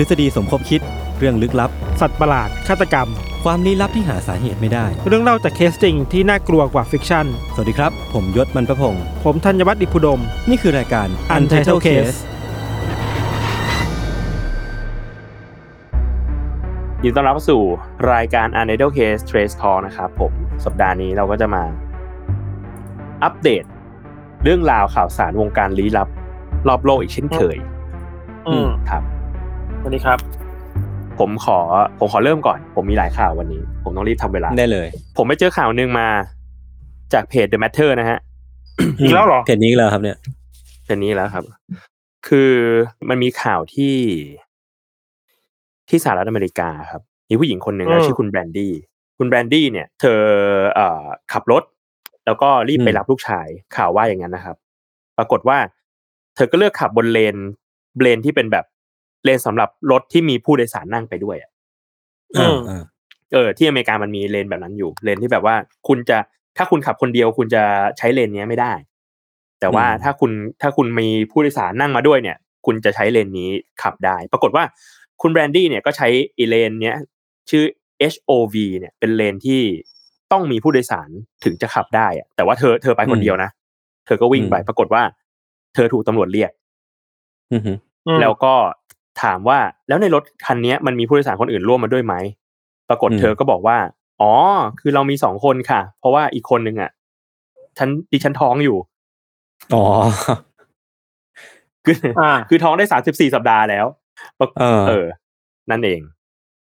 ทฤษฎีสมคบคิด เรื่องลึกลับ สัตว์ประหลาด ฆาตกรรม ความลี้ลับที่หาสาเหตุไม่ได้ เรื่องเล่าจากเคสจริงที่น่ากลัวกว่า fiction สวัสดีครับ ผมยชญ์ บรรพพงศ์ผมธัญวัฒน์อิพภูดม นี่คือรายการ Untitled Case ยินดีต้อนรับเข้าสู่รายการ u n d e r Case Trace Talk นะครับผมสัปดาห์นี้เราก็จะมาอัปเดต เรื่องราวข่าวสารวงการลี้ลับ รอบโลกอีกเช่นเคย อืมครับ สวัสดีครับ ผมขอผมขอเริ่มก่อน ผมมีหลายข่าววันนี้ ผมต้องรีบทำเวลาได้เลย ผมไปเจอข่าวหนึ่งมาจากเพจ The Matter นะฮะอีกแล้วเหรอเพจนี้อีกแล้วครับ เนี่ยเพจนี้แล้วครับ คือมันมีข่าวที่ ที่สหรัฐอเมริกาครับมีผู้หญิงคนหนึ่งนะอืมชื่อคุณแบรนดี้คุณแบรนดี้เนี่ย เธอเอ่อขับรถ แล้วก็รีบไปอืมรับลูกชายข่าวว่าอย่างนั้นนะครับ ปรากฏว่า เธอก็เลือกขับบนเลนเลนที่เป็นแบบ เลนสำหรับรถที่มีผู้โดยสารนั่งไปด้วยอะอืมอ่าเออที่อเมริกามันมีเลนแบบนั้นอยู่ เลนที่แบบว่าคุณจะถ้าคุณขับคนเดียวคุณจะใช้เลนเนี้ยไม่ได้ แต่ว่าอืมถ้าคุณถ้าคุณมีผู้โดยสารนั่งมาด้วยเนี่ย คุณจะใช้เลนนี้ขับได้ ปรากฏว่าคุณแบรนดี้เนี่ยก็ใช้อีเลนเนี้ยชื่อ HOV เนี่ยเป็นเลนที่ต้องมีผู้โดยสารถึงจะขับได้อะแต่ว่าเธอเธอไปคนเดียวนะ เธอก็วิ่งไป ปรากฏว่า เธอถูกตำรวจเรียกอือหือแล้วก็ ถามว่าแล้วในรถคันเนี้ยมันมีผู้โดยสารคนอื่นร่วมมาด้วยไหมปรากฏอืมเธอก็บอกว่า อ๋อ คือเรามีสองคนค่ะ เพราะว่าอีกคนหนึ่งอะฉันดิฉันท้องอยู่ อ๋อคืออ่าคือท้องได้สามสิบสี่สัปดาห์แล้วปรากเออเออ นั่นเอง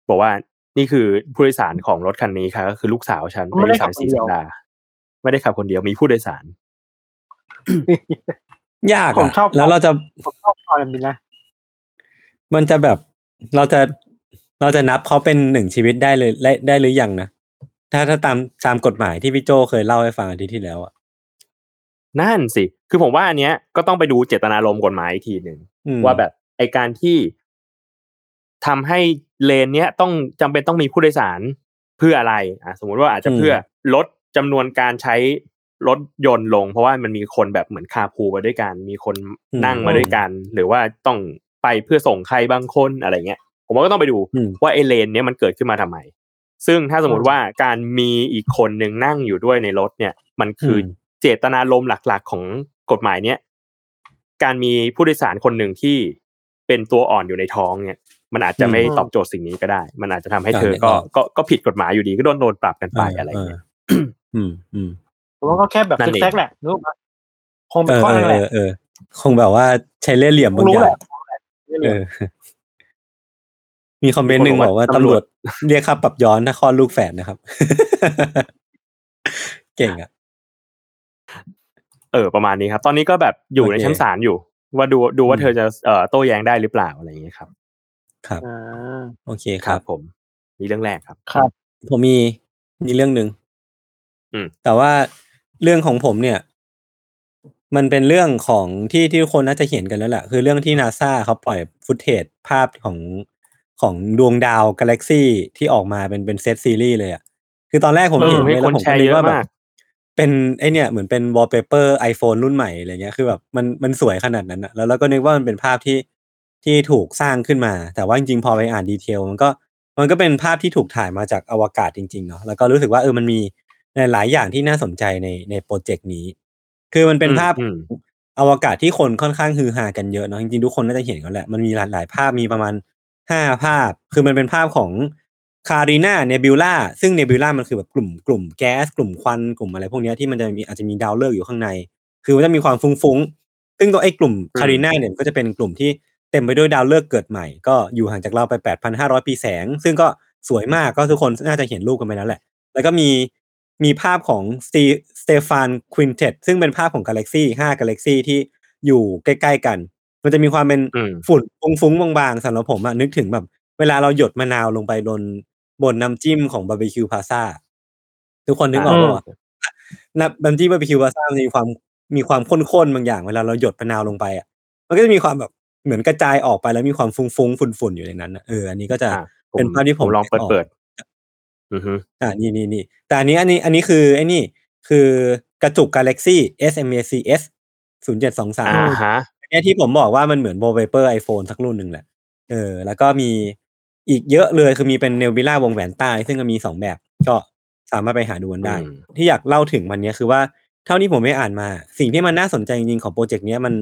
บอกว่านี่คือผู้โดยสารของรถคันนี้ค่ะ ก็คือลูกสาวฉันไม่ได้อายุขัสาบมคนสี่เดีสัยวปดาห์ไม่ได้ขับคนเดียวมีผู้โดยสาร ยากผมอะชอบแล้วเราจะผมชอบความแบบนี้นะ มันจะแบบเราจะเราจะนับเขาเป็นหนึ่งชีวิตได้เลยได้ได้หรือยังนะถ้าถ้าตามตามกฎหมายที่พี่โจเคยเล่าให้ฟังอาทิตย์ที่แล้วอะนั่นสิ คือผมว่าอันเนี้ยก็ต้องไปดูเจตนารมณ์กฎหมายอีกทีหนึ่งอืมว่าแบบไอการที่ทำให้เลนเนี้ยต้องจำเป็นต้องมีผู้โดยสารเพื่ออะไรอะสมมุติว่าอาจจะเพื่อลดจำนวนการใช้รถยนต์ลง เพราะว่ามันมีคนแบบเหมือนคาพูมาด้วยกัน มีคนนั่งมาด้วยกัน หรือว่าต้อง ไปเพื่อส่งใครบางคนอะไรเงี้ย ผมว่าก็ต้องไปดูอืมว่าไอเลนเนี้ยมันเกิดขึ้นมาทำไม ซึ่งถ้าสมมติว่าการมีอีกคนหนึ่งนั่งอยู่ด้วยในรถเนี่ย มันคืออมเจตนารมณ์หลักๆของกฎหมายเนี้ยการมีผู้โดยสารคนหนึ่งที่เป็นตัวอ่อนอยู่ในท้องเนี่ย มันอาจจะไม่อืมตอบโจทย์สิ่งนี้ก็ได้ มันอาจจะทำให้เธออ่าก็อ่าก็ก็ผิดกฎหมายอยู่ดีก็โดนโดนปรับกันไปอะไรอย่างเงี้ยอืมอืมผมว่าก็แค่แบบนั่นเองแซกๆแหละรู้ปะคงเอเป็นอข้อเอนั่นอแหเอละอเออคงแบบว่าใช้เล่ห์เหลี่ยมบางรู้อย่าแหงละรู้แหละ เออ มีคอมเมนต์หนึ่งบอกว่าตำรวจเรียกค่าปรับย้อนถ้าคลอดลูกแฝดนะครับ เก่งอะ เออ ประมาณนี้ครับ ตอนนี้ก็แบบอยู่ในโอเคชั้นศาลอยู่ ว่าดูดูว่าอืมเธอจะเอ่อโต้แย้งได้หรือเปล่าอะไรอย่างเงี้ยครับ ครับอ่าโอเคครับ ผมนี่เรื่องแรกครับ ครับ ผมมีมีเรื่องหนึ่งอืมแต่ว่าเรื่องของผมเนี่ย มันเป็นเรื่องของที่ที่ทุกคนน่าจะเห็นกันแล้วแหละคือเรื่องที่นาซาเขาปล่อย footage ภาพของของดวงดาวกาแล็กซี่ที่ออกมาเป็นเป็นเซตซีรีส์เลยอะคือตอนแรกผมเออเห็นมีเลยคนแล้วผมแชก็ร์นึกเยอะว่าแบมาบก เป็นไอเนี่ยเหมือนเป็น wallpaper iPhone รุ่นใหม่อะไรเงี้ยคือแบบมันมันสวยขนาดนั้นอะแล้วเราก็นึกว่ามันเป็นภาพที่ที่ถูกสร้างขึ้นมา แต่ว่าจริงๆพอไปอ่าน detail มันก็มันก็เป็นภาพที่ถูกถ่ายมาจากอวกาศจริงๆเนาะแล้วก็รู้สึกว่าเออมันมีหลายๆอย่างที่น่าสนใจในในโปรเจกต์นี้ คือมันเป็นอืมภาพอืมอวกาศที่คนค่อนข้างฮือฮากันเยอะเนาะจริงๆทุกคนน่าจะเห็นกันแหละมันมีหลายหลายๆภาพมีประมาณห้าภาพ คือมันเป็นภาพของ Carina Nebula ซึ่งเนบิวล่ามันคือแบบกลุ่มกลุ่มแก๊สกลุ่มควันกลุ่มอะไรพวกเนี้ยที่มันจะมีอาจจะมีดาวฤกษ์อยู่ข้างใน คือมันจะมีความฟุ้งๆ ซึ่งตัวไอ้กลุ่ม Carina เนี่ยก็จะเป็นกลุ่มที่เต็มไปด้วยดาวฤกษ์เกิดใหม่ ก็อยู่ห่างจากเราไป8,500 ปีแสง ซึ่งก็สวยมากก็ทุกคนน่าจะเห็นรูปกันไปแล้วแหละ แล้วก็มีมีภาพของสตี Stephan Quintet ซึ่งเป็นภาพของกาแล็กซี่ห้ากาแล็กซี่ที่อยู่ใกล้ ๆ กัน มันจะมีความเป็นอืมฝุ่นฟุ้งๆบางๆสำหรับผมอะนึกถึงแบบ เวลาเราหยดมะนาวลงไปบนบนน้ำจิ้มของบาร์บีคิวพาซ่าทุกคนนึกออกอืมปะวะน้ำน้ำจิ้มบาร์บีคิวพาซ่ามันจะมีความมีความข้นๆบางอย่าง เวลาเราหยดมะนาวลงไปอะมันก็จะมีความแบบเหมือนกระจายออกไปแล้วมีความฟุ้งๆฝุ่นๆอยู่ในนั้นอะเอออันนี้ก็จะอะเป็นภาพที่ผมลองเปิดนึกออกเปิดอือฮึอ่านี่นี่นี่แต่อันนี้อันนี้อันนี้คือไอ้นี่ คือกระจุกกาแล็กซี่ SMACS ศูนย์เจ็ดสองสามอ่าฮะอันเนี้ยที่ผมบอกว่ามันเหมือน wallpaper iPhone สักรุ่นหนึ่งแหละ เออ แล้วก็มีอีกเยอะเลยคือมีเป็นเนบิวล่าวงแหวนใต้ ซึ่งก็มีสองแบบ ก็สามารถไปหาดูกันได้อืมที่อยากเล่าถึงมันเนี้ยคือว่าเท่าที่ผมไม่อ่านมา สิ่งที่มันน่าสนใจจริงๆของโปรเจกต์เนี้ยมัน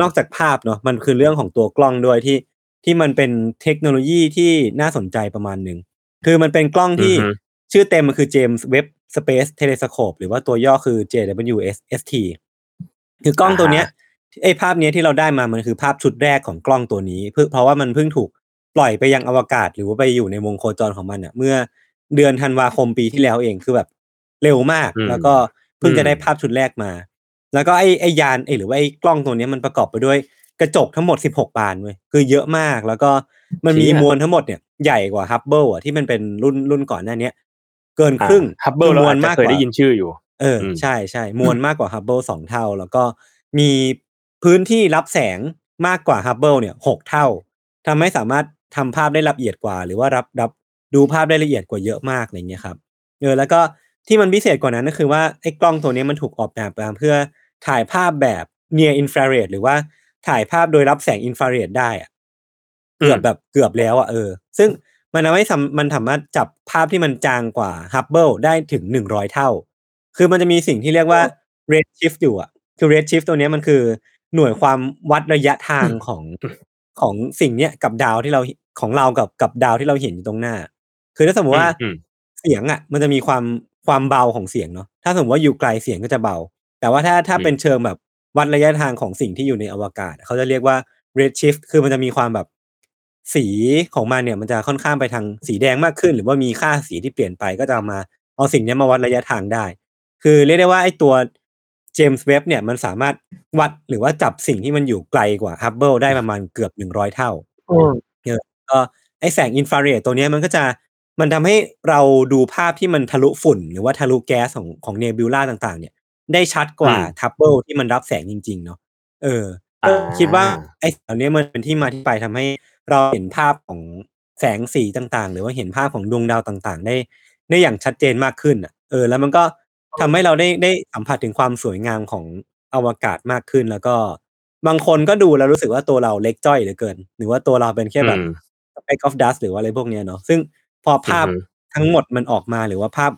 นอกจากภาพเนาะมันคือเรื่องของตัวกล้องด้วยที่ที่มันเป็นเทคโนโลยีที่น่าสนใจประมาณหนึ่งคือมันเป็นกล้องที่อือฮึชื่อเต็มมันคือ James Webb Space Telescope หรือว่าตัวย่อคือ JWST คือกล้องตัวเนี้ยไอ้ภาพเนี้ยที่เราได้มามันคือภาพชุดแรกของกล้องตัวนี้เพื่อเพราะว่ามันเพิ่งถูกปล่อยไปยังอวกาศ หรือว่าไปอยู่ในวงโคจรของมันอะ เมื่อเดือนธันวาคมปีที่แล้วเองคือแบบเร็วมากอืมแล้วก็เพิ่งจะได้อืมภาพชุดแรกมา แล้วก็ไอ้ไอ้ยานไอ้หรือว่าไอ้กล้องตัวเนี้ยมันประกอบไปด้วยกระจกทั้งหมด 16 บานเว้ยคือเยอะมากแล้วก็มันมีมวลทั้งหมดเนี่ยใหญ่กว่าฮับเบิลอะที่มันเป็นรุ่นรุ่นก่อนหน้าเนี้ย เกินครึ่งฮับเบิลคือเรามวอาลจจะมากเคกยว่าได้ยินชื่ออยู่ เอออมใช่ใช่มวลมากกว่าฮับเบิลสองเท่า แล้วก็มีพื้นที่รับแสงมากกว่าฮับเบิลเนี่ยหกเท่าทำให้สามารถทำภาพได้ละเอียดกว่า หรือว่ารับรับดูภาพได้ละเอียดกว่าเยอะมากอะไรเงี้ยครับเออแล้วก็ที่มันพิเศษกว่านั้นก็คือว่าไอ้กล้องตัวนี้มันถูกออกแบบมาเพื่อถ่ายภาพแบบ near infrared หรือว่าถ่ายภาพโดยรับแสงอินฟราเรดได้อะเกือบแบบเกือบแล้วอะเออ ซึ่ง มันทำให้สำมันสามารถจับภาพที่มันจางกว่าฮับเบิลได้ถึงหนึ่งร้อยเท่า คือมันจะมีสิ่งที่เรียกว่า red shift อยู่อะ คือ red shift ตัวเนี้ยมันคือหน่วยความวัดระยะทางของของสิ่งเนี้ยกับดาวที่เราของเรากับกับดาวที่เราเห็นอยู่ตรงหน้า คือถ้าสมมติว่าอืมเสียงอะ มันจะมีความความเบาของเสียงเนาะถ้าสมมติว่าอยู่ไกลเสียงก็จะเบา แต่ว่าถ้าถ้าอืมเป็นเชิงแบบวัดระยะทางของสิ่งที่อยู่ในอวกาศ เขาจะเรียกว่า red shift คือมันจะมีความแบบ สีของมันเนี่ยมันจะค่อนข้างไปทางสีแดงมากขึ้น หรือว่ามีค่าสีที่เปลี่ยนไปก็จะเอามาเอาสิ่งเนี้ยมาวัดระยะทางได้ คือเรียกได้ว่าไอ้ตัวเจมส์เว็บเนี่ยมันสามารถวัดหรือว่าจับสิ่งที่มันอยู่ไกลกว่าฮับเบิลได้ประมาณเกือบหนึ่งร้อยเท่าอืมก็ไอแสงอินฟราเรดตัวเนี้ยมันก็จะมันทำให้เราดูภาพที่มันทะลุฝุ่น หรือว่าทะลุแก๊สของของเนบิวลาต่าง ๆ เนี่ย ได้ชัดกว่าอืมฮับเบิลที่มันรับแสงจริง ๆ เนาะเออก็อ่าคิดว่าไอ้อันเนี้ยมันเป็นที่มาที่ไปทำให้ เราเห็นภาพของแสงสีต่างๆ หรือว่าเห็นภาพของดวงดาวต่าง ๆ ได้ได้อย่างชัดเจนมากขึ้นอะเออ แล้วมันก็ทำให้เราได้ได้สัมผัสถึงความสวยงามของอวกาศมากขึ้นแล้วก็บางคนก็ดูแล้วรู้สึกว่าตัวเราเล็กจ้อยเหลือเกิน หรือว่าตัวเราเป็นแค่แบบอืม speck of dust หรือว่าอะไรพวกเนี้ยเนาะซึ่งพอภาพอือฮึทั้งหมดมันออกมาหรือว่าภาพ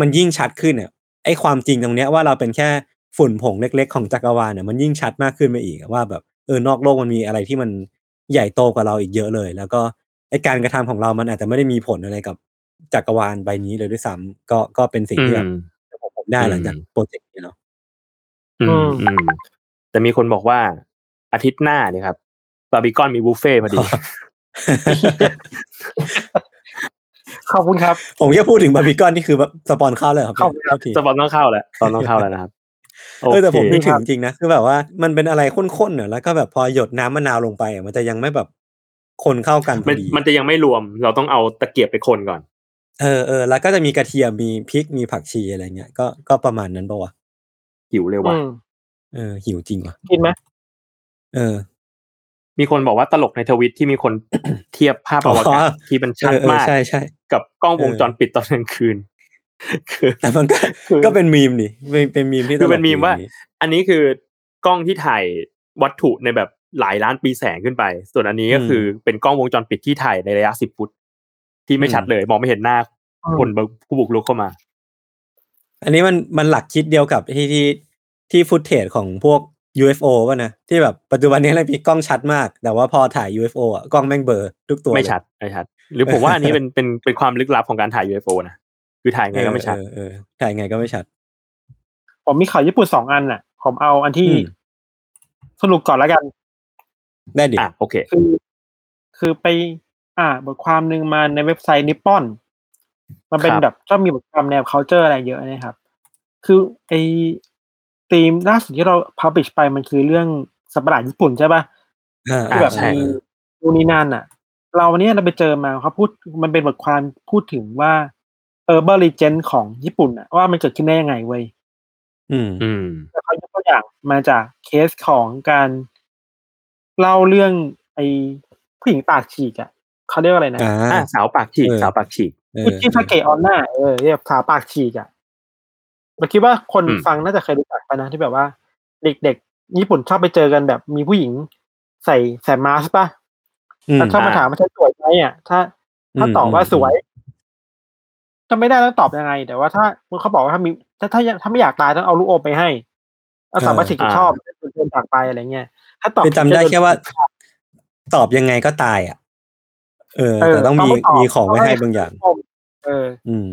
มันยิ่งชัดขึ้นเนี่ยไอ้ความจริงตรงเนี้ยว่าเราเป็นแค่ฝุ่นผงเล็ก ๆ ของจักรวาลเนี่ยมันยิ่งชัดมากขึ้นไปอีกอะว่าแบบเออนอกโลกมันมีอะไรที่มัน ใหญ่โตกว่าเราอีกเยอะเลย แล้วก็ไอ้การกระทำของเรามันอาจจะไม่ได้มีผลอะไรกับจักรวาลใบนี้เลยด้วยซ้ำก็ก็เป็นสิ่งที่แบบอืมผมผมได้หลังจากอืมโปรเจกต์นี้เนาะอือืมมอืมแต่มีคนบอกว่าอาทิตย์หน้าเนี่ยครับบาร์บีกอนมีบุฟเฟ่ต์พอดีขอบคุณครับ ผมแค่พูดถึงบาร์บีกอนนี่คือแบบสปอนเข้าเลยครับเข้าครับโทษทีสปอนต้องเข้าแล้วสปอนต้องเข้าแล้วนะครับ เออแต่ผมโอเคนึกถึงจริงนะคือแบบว่ามันเป็นอะไรข้นๆเนอะแล้วก็แบบพอหยดน้ำมะนาวลงไปอะมันจะยังไม่แบบคนเข้ากันพมัอนดีมันจะยังไม่รวม เราต้องเอาตะเกียบไปคนก่อน เออเออแล้วก็จะมีกระเทียมมีพริกมีผักชีอะไรเงี้ยก็ก็ประมาณนั้นปะวะหิวเลยอืว่ะมเออ หิวจริงว่ะกินไหมเออ มีคนบอกว่าตลกในทวิตที่มีคนเทียบภาพอวกาศอ๋อที่มันเอชัดอเออมากใช่ใช่กับกล้องวงเออจรปิดตอนกลางคืนคือ แต่มันก็คือก็เป็นมีมดิเป็นเป็นมีมที่ตลกคือเป็นมีมว่าดีอันนี้คือกล้องที่ถ่ายวัตถุในแบบหลายล้านปีแสงขึ้นไป ส่วนอันนี้ก็คือเป็นกล้องวงจรปิดที่ถ่ายในระยะสิบฟุต ที่ไม่ชัดเลยมองไม่เห็นหน้าคนผู้บุกรุกเข้ามา อันนี้มันมันหลักคิดเดียวกับที่ที่ที่ footage ของพวก UFO ป่ะนะที่แบบปัจจุบันนี้เรามีกล้องชัดมาก แต่ว่าพอถ่าย UFO อะกล้องแม่งเบลอร์ทุกตัวไม่เลยชัดไม่ชัด หรือผมว่าอันนี้เป็นเป็นเป็นความลึกลับของการถ่าย UFO นะ คือถ่ายไงก็ไม่ชัดเออเออเออถ่ายไงก็ไม่ชัด ผมมีข่าวญี่ปุ่นสองอันน่ะ ผมเอาอันที่อืมสรุปก่อนแล้วกัน ได้ดิอะโอเค คือ คือไป อ่า บทความหนึ่งมาในเว็บไซต์นิปปอน มันเป็นครับแบบชอบมีบทความแนว culture อะไรเยอะนะครับ คือไอธีมล่าสุดที่เรา publish ไปมันคือเรื่องสัตว์ประหลาดญี่ปุ่นใช่ปะอ่าที่แบบใช่มีดูนี่นั่นอะ เราวันนี้เราไปเจอมาเขาพูดมันเป็นบทความพูดถึงว่า urban legend ของญี่ปุ่นอะว่ามันเกิดขึ้นได้ยังไงเว้ยอืมอืมแล้วเขายกตัวอย่างมาจากเคสของการเล่าเรื่องไอ้ผู้หญิงปากฉีกอะเขาเรียกว่าอะไรนะอ่าอะสาวปากฉีกเออสาวปากฉีกเอออุจิซาเกะออนหน้าเออเรียกขาปากฉีกอะเราคิดว่าคนอืมฟังน่าจะเคยรู้จักไปนะที่แบบว่า เด็กๆ ญี่ปุ่นชอบไปเจอกันแบบมีผู้หญิงใส่ใส่มาสก์ป่ะอืมแล้วชอบมาถามว่าฉันสวยไหมอะถ้า ถ้าอืมตอบว่าอืมสวย จะไม่ได้ต้องตอบยังไง แต่ว่าถ้าเขาบอกว่าถ้ามีถ้าถ้าถ้าไม่อยากตายต้องเอาลูกอมไปให้เอาสามารถฉีกชอบเดินจากไปอะไรเงี้ยถ้าตอบคือจำได้แค่ว่า ตอบยังไงก็ตายอะ เออแต่ต้องมีไตบมีของไว้ให้บางอย่าง เออ อืม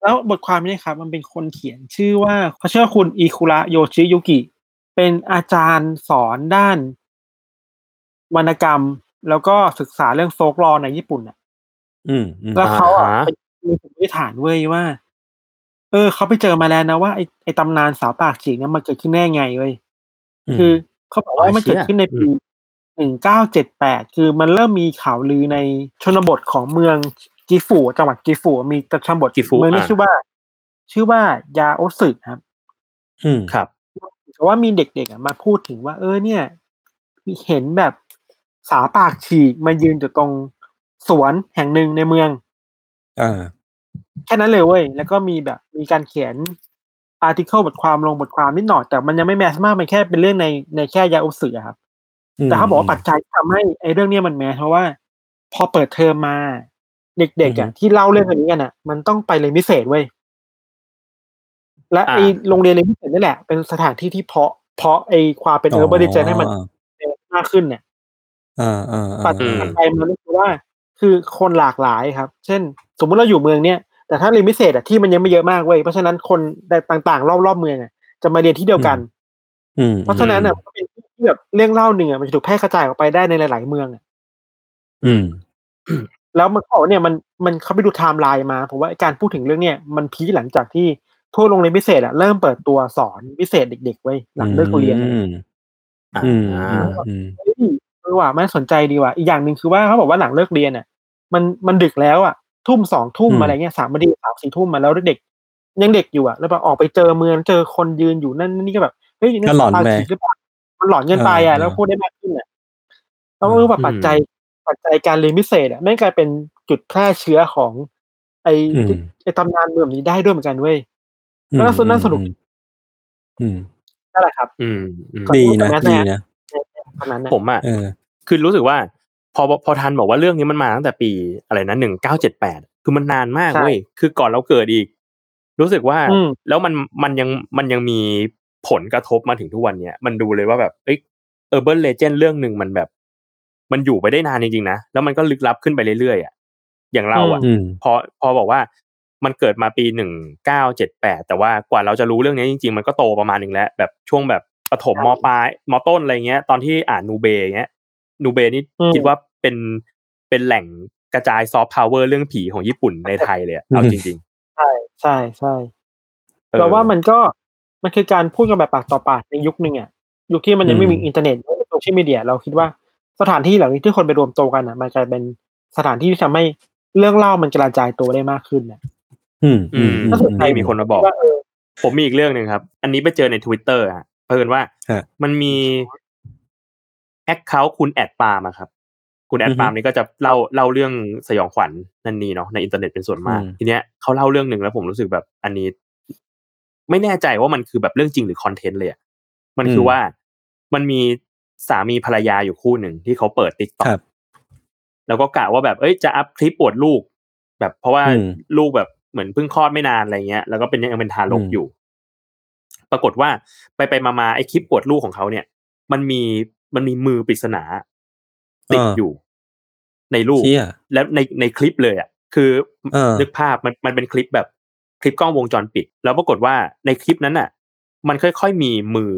แล้วบทความนี้ครับ มันเป็นคนเขียนชื่อว่าเขาชื่อว่าคุณอิคุระโยชิยุกิ เป็นอาจารย์สอนด้าน วรรณกรรม แล้วก็ศึกษาเรื่องโฟกลอร์ในญี่ปุ่นอะ อืมอืมแล้วเขาอะอ่าฮะไป มีสมมติฐานเว้ยว่า เออเขาไปเจอมาแล้วนะว่าไอไอตำนานสาวปากฉีกเนี่ยมันเกิดขึ้นได้ไงเว้ยคือเขาบอกว่าอ๋อมันเกิดขึ้นในเชี่ปียหนึ่งเก้าเจ็ดแปดคือมันเริ่มมีข่าวลือในชนบทของเมืองกิฟูจังหวัดกิฟูมีชนบทกิฟุเมืองนี้อะชื่อว่า ชื่อว่ายาโอสึครับ อืมครับแต่ว่ามีเด็กๆอะมาพูดถึงว่า เออเนี่ย มีเห็นแบบสาวปากฉีกมายืนอยู่ตรงสวนแห่งหนึ่งในเมือง อ่าแค่นั้นเลยเว้ย แล้วก็มีแบบมีการเขียน อาร์ติเคิล บทความลงบทความนิดหน่อย แต่มันยังไม่แมสมาก มันแค่เป็นเรื่องใน ในแค่ยาโอสึอะครับแต่เขาบอกว่าปัจจัยที่ทำให้ไอ้เรื่องเนี้ยมันแมสเพราะว่า พอเปิดเทอมมา เด็กๆอะที่เล่าเรื่องอันนี้กันอะ มันต้องไปเรียนพิเศษเว้ย และอ่าไอ้โรงเรียนเรียนพิเศษนี่แหละ เป็นสถานที่ที่เพาะ เพาะไอ้ความเป็นเออร์เบอร์ดิเจนให้มัน มากขึ้นเนี่ยอ่าอ่าปัอ่าจจัยมันก็คือว่า คือคนหลากหลายครับ เช่น สมมุติเราอยู่เมืองเนี้ยแต่ถ้าเรียนพิเศษอะที่มันยังไม่เยอะมากเว้ยเพราะฉะนั้นคนต่างๆ รอบๆเมืองอะจะมาเรียนที่เดียวกัน อืมเพราะฉะนั้นอะมันก็เป็นที่แบบเรื่องเล่าหนึ่งอะมันจะถูกแพร่กระจายออกไปได้ในหลาย ๆ เมืองอะอืมแล้วมันเขาบอกเนี่ยมันมันเขาไปดูไทม์ไลน์มาผมว่าไอ้การพูดถึงเรื่องเนี้ยมัน peak หลังจากที่ทั่วโรงเรียนพิเศษอะเริ่มเปิดตัวสอนพิเศษเด็กๆเว้ยหลังเลิกเรียนอะอืมอ่าอืมอืมอืมเฮ้ยเออว่ะมันสนใจดีว่ะอีกอย่างหนึ่งคือว่าเขาบอกว่าหลังเลิกเรียนอะ มันมันดึกแล้วอะ ทุ่มสองทุ่มอืมอะไรเงี้ยสามนาทีสามสี่ทุ่มมาแล้วเด็กยังเด็กอยู่อะ แล้วแบบออกไปเจอเมืองเจอคนยืนอยู่นั่นนี่ก็แบบเฮ้ยก็หลอนสตาร์ไปทหรือเปล่ามันหลอนเกินไปเอออะเออแล้วพูดได้มากขึ้นอะแล้วก็รู้ว่าอืมปัจจัยปัจจัยการเรียนพิเศษอะแม่งกลายเป็นจุดแพร่เชื้อของ ไออืมไอตำนานเมืองนี้ได้ด้วยเหมือนกันเว้ยอืมน่าสนน่าสนุกอืมนั่นแหละครับ อืมอืมดีนะขอโทษดีนะนะตอนนั้นนะผมอะเออคือรู้สึกว่า พอพอทันบอกว่าเรื่องนี้มันมาตั้งแต่ปีอะไรนะหนึ่งเก้าเจ็ดแปดคือมันนานมากใช่เว้ยคือก่อนเราเกิดอีก รู้สึกว่าอืมแล้วมันมันยังมันยังมีผลกระทบมาถึงทุกวันเนี้ยมันดูเลยว่าแบบเอ้ยเออร์เบิร์นเลเจนเรื่องหนึ่งมันแบบ มันอยู่ไปได้นานจริงๆนะแล้วมันก็ลึกลับขึ้นไปเรื่อยๆอะอย่างเราอะอืมพอพอบอกว่ามันเกิดมาปีหนึ่งเก้าเจ็ดแปดแต่ว่ากว่าเราจะรู้เรื่องนี้จริง ๆ มันก็โตประมาณหนึ่งแล้ว แบบช่วงแบบประถมมปลายมต้นอะไรเงี้ย ตอนที่อ่านนูเบอย่างเงี้ย นูเบนี่อืมคิดว่าเป็นเป็นแหล่งกระจายซอฟต์พาวเวอร์เรื่องผีของญี่ปุ่นในไทยเลยอะเอาจริงใช่ใช่ใช่ๆออเราว่ามันก็มันคือการพูดกันแบบปากต่อปากในยุคหนึ่งอะยุคที่มันยังไม่มีอืมอินเทอร์เน็ตโซเชียลมีเดียเราคิดว่าสถานที่เหล่านี้ที่คนไปรวมตัวกันอะ มันกลายเป็นสถานที่ที่ทำให้เรื่องเล่ามันกระจายตัวได้มากขึ้นน่ะ อืมอือืมมอืมน่าสนใจมีคนมาบอกว่าเออผมมีอีกเรื่องหนึ่งครับ อันนี้ไปเจอในทวิตเตอร์ฮะเพิ่นว่าฮะมันมี account คุณแอดปาล์มอะครับ คุณแอดอือฮึปาล์มนี่ก็จะเล่าเล่าเรื่องสยองขวัญนั่นนี่เนาะในอินเทอร์เน็ตเป็นส่วนมากอืมทีเนี้ยเขาเล่าเรื่องหนึ่งแล้วผมรู้สึกแบบอันนี้ ไม่แน่ใจว่ามันคือแบบเรื่องจริงหรือคอนเทนต์เลยอะมันคือว่ามันมีสามีภรรยาอยู่คู่หนึ่งที่เขาเปิดติ๊กต็อกครับแล้วก็กะว่าแบบเอ้ยจะอัพคลิปอวดลูก แบบเพราะว่าอืมลูกแบบเหมือนเพิ่งคลอดไม่นานอะไรเงี้ย แล้วก็เป็นยังเป็นทารกอืมอยู่ ปรากฏว่าไปไปมามาไอ้คลิปปวดลูกของเขาเนี่ย มันมี มันมีมือปริศนา ติดอยู่ ในลูกเชี่ยแล้วในในคลิปเลยอะคือเออนึกภาพมันมันเป็นคลิปแบบคลิปกล้องวงจรปิด แล้วปรากฏว่าในคลิปนั้นอะ มันค่อยๆมีมือ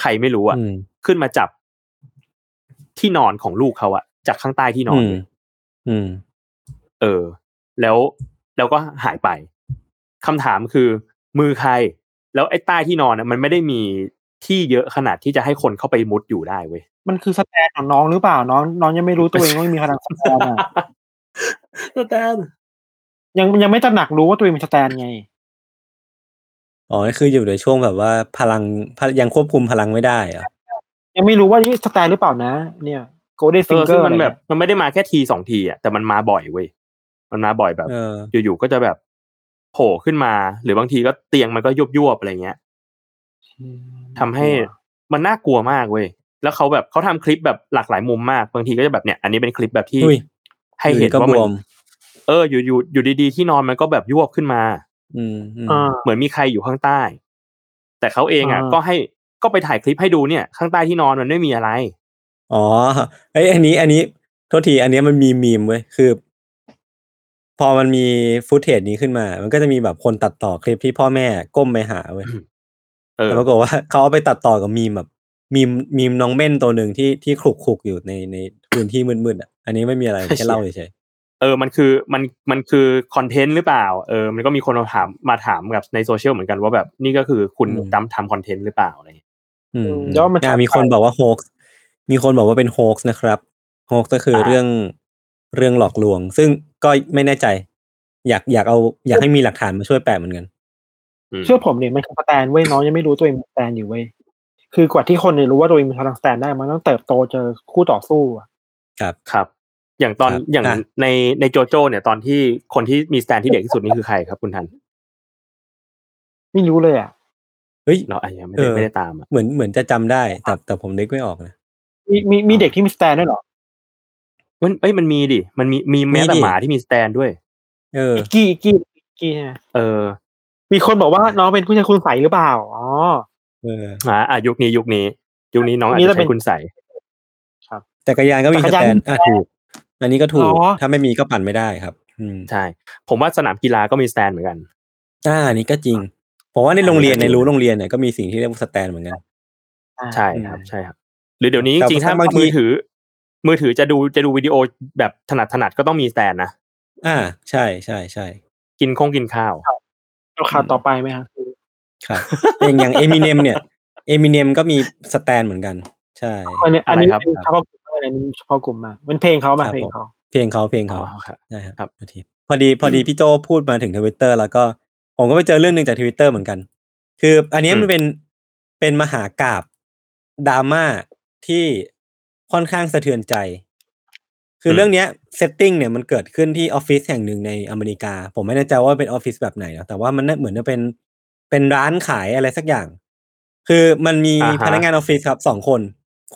ใครไม่รู้อะอืมขึ้นมาจับที่นอนของลูกเขาอะจากข้างใต้ที่นอนอืมเลยอืม เออ แล้วแล้วก็หายไปคำถามคือ มือใคร แล้วไอ้ใต้ที่นอนอะมันไม่ได้มี ที่เยอะขนาดที่จะให้คนเข้าไปมุดอยู่ได้เว้ยมันคือ stand ของน้องหรือเปล่าน้อง น้องยังไม่รู้ตัวเองว่ามีพลัง stand อะ stand ยังยังไม่ตระหนักรู้ว่าตัวเองมี stand ไงอ๋อนี่คืออยู่ในช่วงแบบว่าพลังพลังยังควบคุมพลังไม่ได้เหรอยังไม่รู้ว่านี่ stand หรือเปล่านะ เนี่ยโกลเด้นเอฟิงอเกอซึ่งมันแบบ มันไม่ได้มาแค่ทีสองทีอะแต่มันมาบ่อยเว้ยมันมาบ่อยแบบเอออยู่ๆก็จะแบบโผล่ขึ้นมา หรือบางทีก็เตียงมันก็ยุบยวบๆอะไรเงี้ย ทำให้มันน่ากลัวมากเว้ยแล้วเขาแบบเขาทำคลิปแบบหลากหลายมุมมากบางทีก็จะแบบเนี่ยอันนี้เป็นคลิปแบบที่อุ้ยให้เห็นอยู่ก็ว่ามันบวมเออ อยู่อยู่อยู่ดีๆที่นอนมันก็แบบยวบขึ้นมา อืมอืมอ่าเหมือนมีใครอยู่ข้างใต้ แต่เขาเองอะอ่าก็ให้ก็ไปถ่ายคลิปให้ดูเนี่ย ข้างใต้ที่นอนมันไม่มีอะไร อ๋อไอยอันนี้ อันนี้โทษที อันเนี้ยมันมีมีมเว้ยคือ พอมันมีฟุตเทจนี้ขึ้นมา มันก็จะมีแบบคนตัดต่อคลิปที่พ่อแม่ก้มไปหาเว้ย เออแล้วปรากฏว่าเขาเอาไปตัดต่อกับมีมแบบมีมมีมน้องเม่นตัวหนึ่งที่ที่คลุกคลุกอยู่ในในพื้นที่มืดๆอะอันนี้ไม่มีอะไรแค่เล่าเฉยเออ มันคือ มัน มันคือคอนเทนต์หรือเปล่า เออ มันก็มีคนมาถาม มาถามกับในโซเชียลเหมือนกันว่าแบบนี่ก็คือคุณดำทำคอนเทนต์หรือเปล่าอะไรอย่างเงี้ยๆอืมแล้วมันอ่ามีคนบอกว่าโฮกมีคนบอกว่าเป็นโฮกนะครับโฮกก็คือเรื่อง เรื่องหลอกลวง ซึ่งก็ไม่แน่ใจ อยาก อยากเอา อยากให้มีหลักฐานมาช่วยแปะเหมือนกันอืม เชื่อผมเนี่ยมันคือ stand เว้ยน้องยังไม่รู้ตัวเองมี stand อยู่เว้ยคือกว่าที่คนจะรู้ว่าตัวเองมีพลัง stand ได้มันต้องเติบโตเจอคู่ต่อสู้อะครับครับ อย่างตอนครับอย่างอะในในโจโจ้เนี่ยตอนที่คนที่มี stand ที่เด็กที่สุดนี่คือใครครับคุณทันไม่รู้เลยอะเฮ้ยเราอาจจะไม่เอได้อไม่ได้ตามอะเหมือนเหมือนจะจำได้ แต่แต่ผมนึกไม่ออกนะมีมีมีเด็กที่มีสแตนด้วยเหรอมันเอ้ยมันมีดิ มันมีมีแม้แต่มีดิหมาที่มีสแตนด้วย เอออิกกี้อิกกี้อิกกี้ใช่ไหมเออ มีคนบอกว่าน้องเป็นผู้ชายคุณใสหรือเปล่าอ๋อเอออ่าอะยุคนี้ยุคนี้ ยุคนี้น้องอาจนี่จะจะเป็ใช้นคุณใส่จักรยานก็มีจัสกรยานแตนอะถูกอันนี้ก็ถูกอ๋อถ้าไม่มีก็ปั่นไม่ได้ครับ อืมใช่ผมว่าสนามกีฬาก็มี stand เหมือนกันอ่าอันนี้ก็จริงผมว่าในโรงเรียนอ่าในรู้โรงเรียนเนี่ยก็มีสิ่งที่เรียกว่า stand เหมือนกันใช่ครับใช่ครับ หรือเดี๋ยวนี้แต่จริงๆถ้าบางทีมือถือ มือถือจะดูจะดูวิดีโอแบบถนัดถนัดก็ต้องมี stand นะอ่า ใช่ใช่ใช่กินคงกินข้าว เอาข่าวต่อไปไหมครับครับอย่างอย่างเอมิเนมเนี่ยเอมิเนมก็มี Stan เหมือนกัน ใช่อันนี้อันนี้อะไรครับเป็นเฉพาะกลุ่มอันนี้เฉพาะกลุ่มมากเป็นเพลงเขามาครับเพลงผมเขาเพลงเขาเพลงเขาอ๋อครับใช่ครับครับโทษทีพอดีพอดีพี่โจพูดมาถึงทวิตเตอร์แล้วก็ผมก็ไปเจอเรื่องหนึ่งจากทวิตเตอร์เหมือนกัน คืออันนี้อืมมันเป็นเป็นมหากาพย์ดราม่าที่ค่อนข้างสะเทือนใจ คือเรื่องเนี้ย setting เนี่ยมันเกิดขึ้นที่ออฟฟิศแห่งหนึ่งในอเมริกา ผมไม่แน่ใจว่าเป็นออฟฟิศแบบไหนนะแต่ว่ามันน่าเหมือนจะเป็นเป็นร้านขายอะไรสักอย่าง คือมันมีอ่าฮะพนักงานออฟฟิศครับสองคน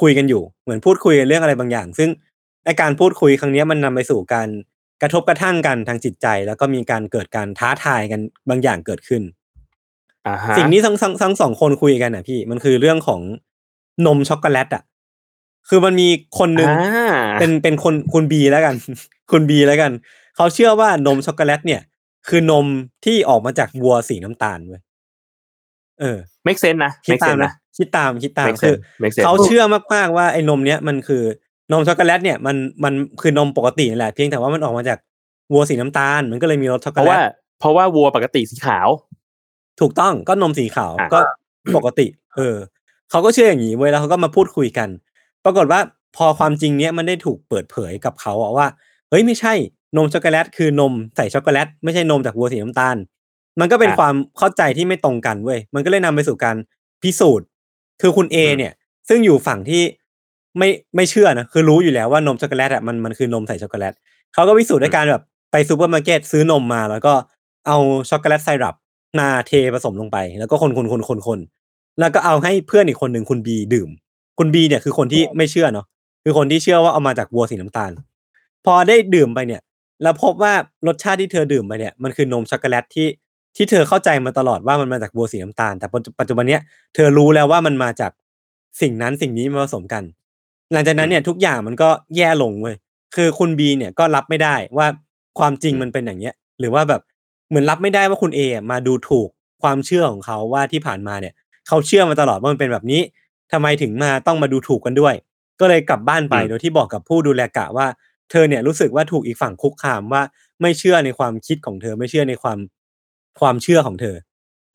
คุยกันอยู่ เหมือนพูดคุยกันเรื่องอะไรบางอย่าง ซึ่งไอการพูดคุยครั้งเนี้ยมันนำไปสู่การกระทบกระทั่งกันทางจิตใจ แล้วก็มีการเกิดการท้าทายกันบางอย่างเกิดขึ้นอ่าฮะสิ่งนี้ทั้งทั้งทั้งสองคนคุยกันอะพี่มันคือเรื่องของนมช็อกโกแลตอะคือมันมีคนหนึ่งอ่า เป็นเป็นคนคุณบีแล้วกัน คุณบีแล้วกัน เขาเชื่อว่านมช็อกโกแลตเนี่ย คือนมที่ออกมาจากวัวสีน้ำตาลเว้ยเออ make sense นะคิด make ตาม sense นะนะคิดตามคิดตาม make คือ sense make sense เขาเชื่อมากๆว่าไอ้นมเนี้ยมันคือนมช็อกโกแลตเนี่ยมันมันคือนมปกตินี่แหละเพียงแต่ว่ามันออกมาจากวัวสีน้ำตาล มันก็เลยมีรสช็อกเพโกราะแลว่าตเพราะว่าวัวปกติสีขาว ถูกต้องก็นมสีขาวอะก็ปกติ เออเขาก็เชื่ออย่างนี้เว้ยแล้วเขาก็มาพูดคุยกัน ปรากฏว่า พอความจริงเนี้ยมันได้ถูกเปิดเผยกับเขาอะว่าเฮ้ยไม่ใช่นมช็อกโกแลตคือนมใส่ช็อกโกแลตไม่ใช่นมจากวัวสีน้ำตาล มันก็เป็นอะความเข้าใจที่ไม่ตรงกันเว้ยมันก็เลยนำไปสู่การพิสูจน์ คือคุณเออืมเนี่ย ซึ่งอยู่ฝั่งที่ไม่ไม่เชื่อนะคือรู้อยู่แล้วว่านมช็อกโกแลตอะมันมันคือนมใส่ช็อกโกแลตเขาก็พิสูจน์ด้วยการแบบไปซูเปอร์มาร์เก็ตซื้อนมมาแล้วก็เอาช็อกโกแลตไซรัปมาเทผสมลงไป แล้วก็คนคนคนคนคนแล้วก็เอาให้เพื่อนอีกคนหนึ่งคุณบีดื่ม คุณบีเนี่ยคือคนที่ไม่เชื่อเนาะ คือคนที่เชื่อว่าเอามาจากวัวสีน้ำตาล พอได้ดื่มไปเนี่ย แล้วพบว่ารสชาติที่เธอดื่มมาเนี่ยมันคือนมช็อกโกแลตที่ที่เธอเข้าใจมาตลอดว่ามันมาจากบัวสีน้ำตาล แต่ปัจจุบันเนี้ยเธอรู้แล้วว่ามันมาจากสิ่งนั้นสิ่งนี้มาผสมกัน หลังจากนั้นเนี่ยทุกอย่างมันก็แย่ลงเว้ยคือคุณบีเนี่ยก็รับไม่ได้ว่าความจริงมันเป็นอย่างเงี้ย หรือว่าแบบเหมือนรับไม่ได้ว่าคุณเอมาดูถูกความเชื่อของเขาว่าที่ผ่านมาเนี่ย เขาเชื่อมาตลอดว่ามันเป็นแบบนี้ทำไมถึงมาต้องมาดูถูกกันด้วย ก็เลยกลับบ้านไปอืมโดยที่บอกกับผู้ดูแลกะว่า เธอเนี่ยรู้สึกว่าถูกอีกฝั่งคุกคามว่าไม่เชื่อในความคิดของเธอไม่เชื่อในความความเชื่อของเธอ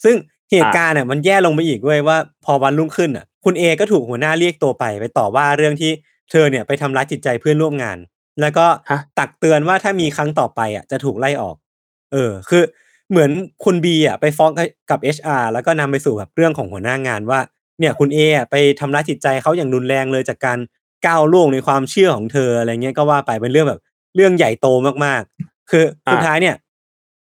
ซึ่งเหตุการณ์เนี่ยมันแย่ลงไปอีกเว้ยว่า พอวันรุ่งขึ้นอะ คุณเอก็ถูกหัวหน้าเรียกตัวไป ไปต่อว่าเรื่องที่เธอเนี่ยไปทำร้ายจิตใจเพื่อนร่วมงาน แล้วก็ฮะตักเตือนว่าถ้ามีครั้งต่อไปอะจะถูกไล่ออก เออ คือเหมือนคุณบีอะไปฟ้องกับ HR แล้วก็นำไปสู่แบบเรื่องของหัวหน้างานว่า เนี่ยคุณเออะไปทำร้ายจิตใจเขาอย่างรุนแรงเลยจากการ ก้าวล่วงในความเชื่อของเธออะไรเงี้ยก็ว่าไปเป็นเรื่องแบบเรื่องใหญ่โตมากๆ คือสุดท้ายเนี่ย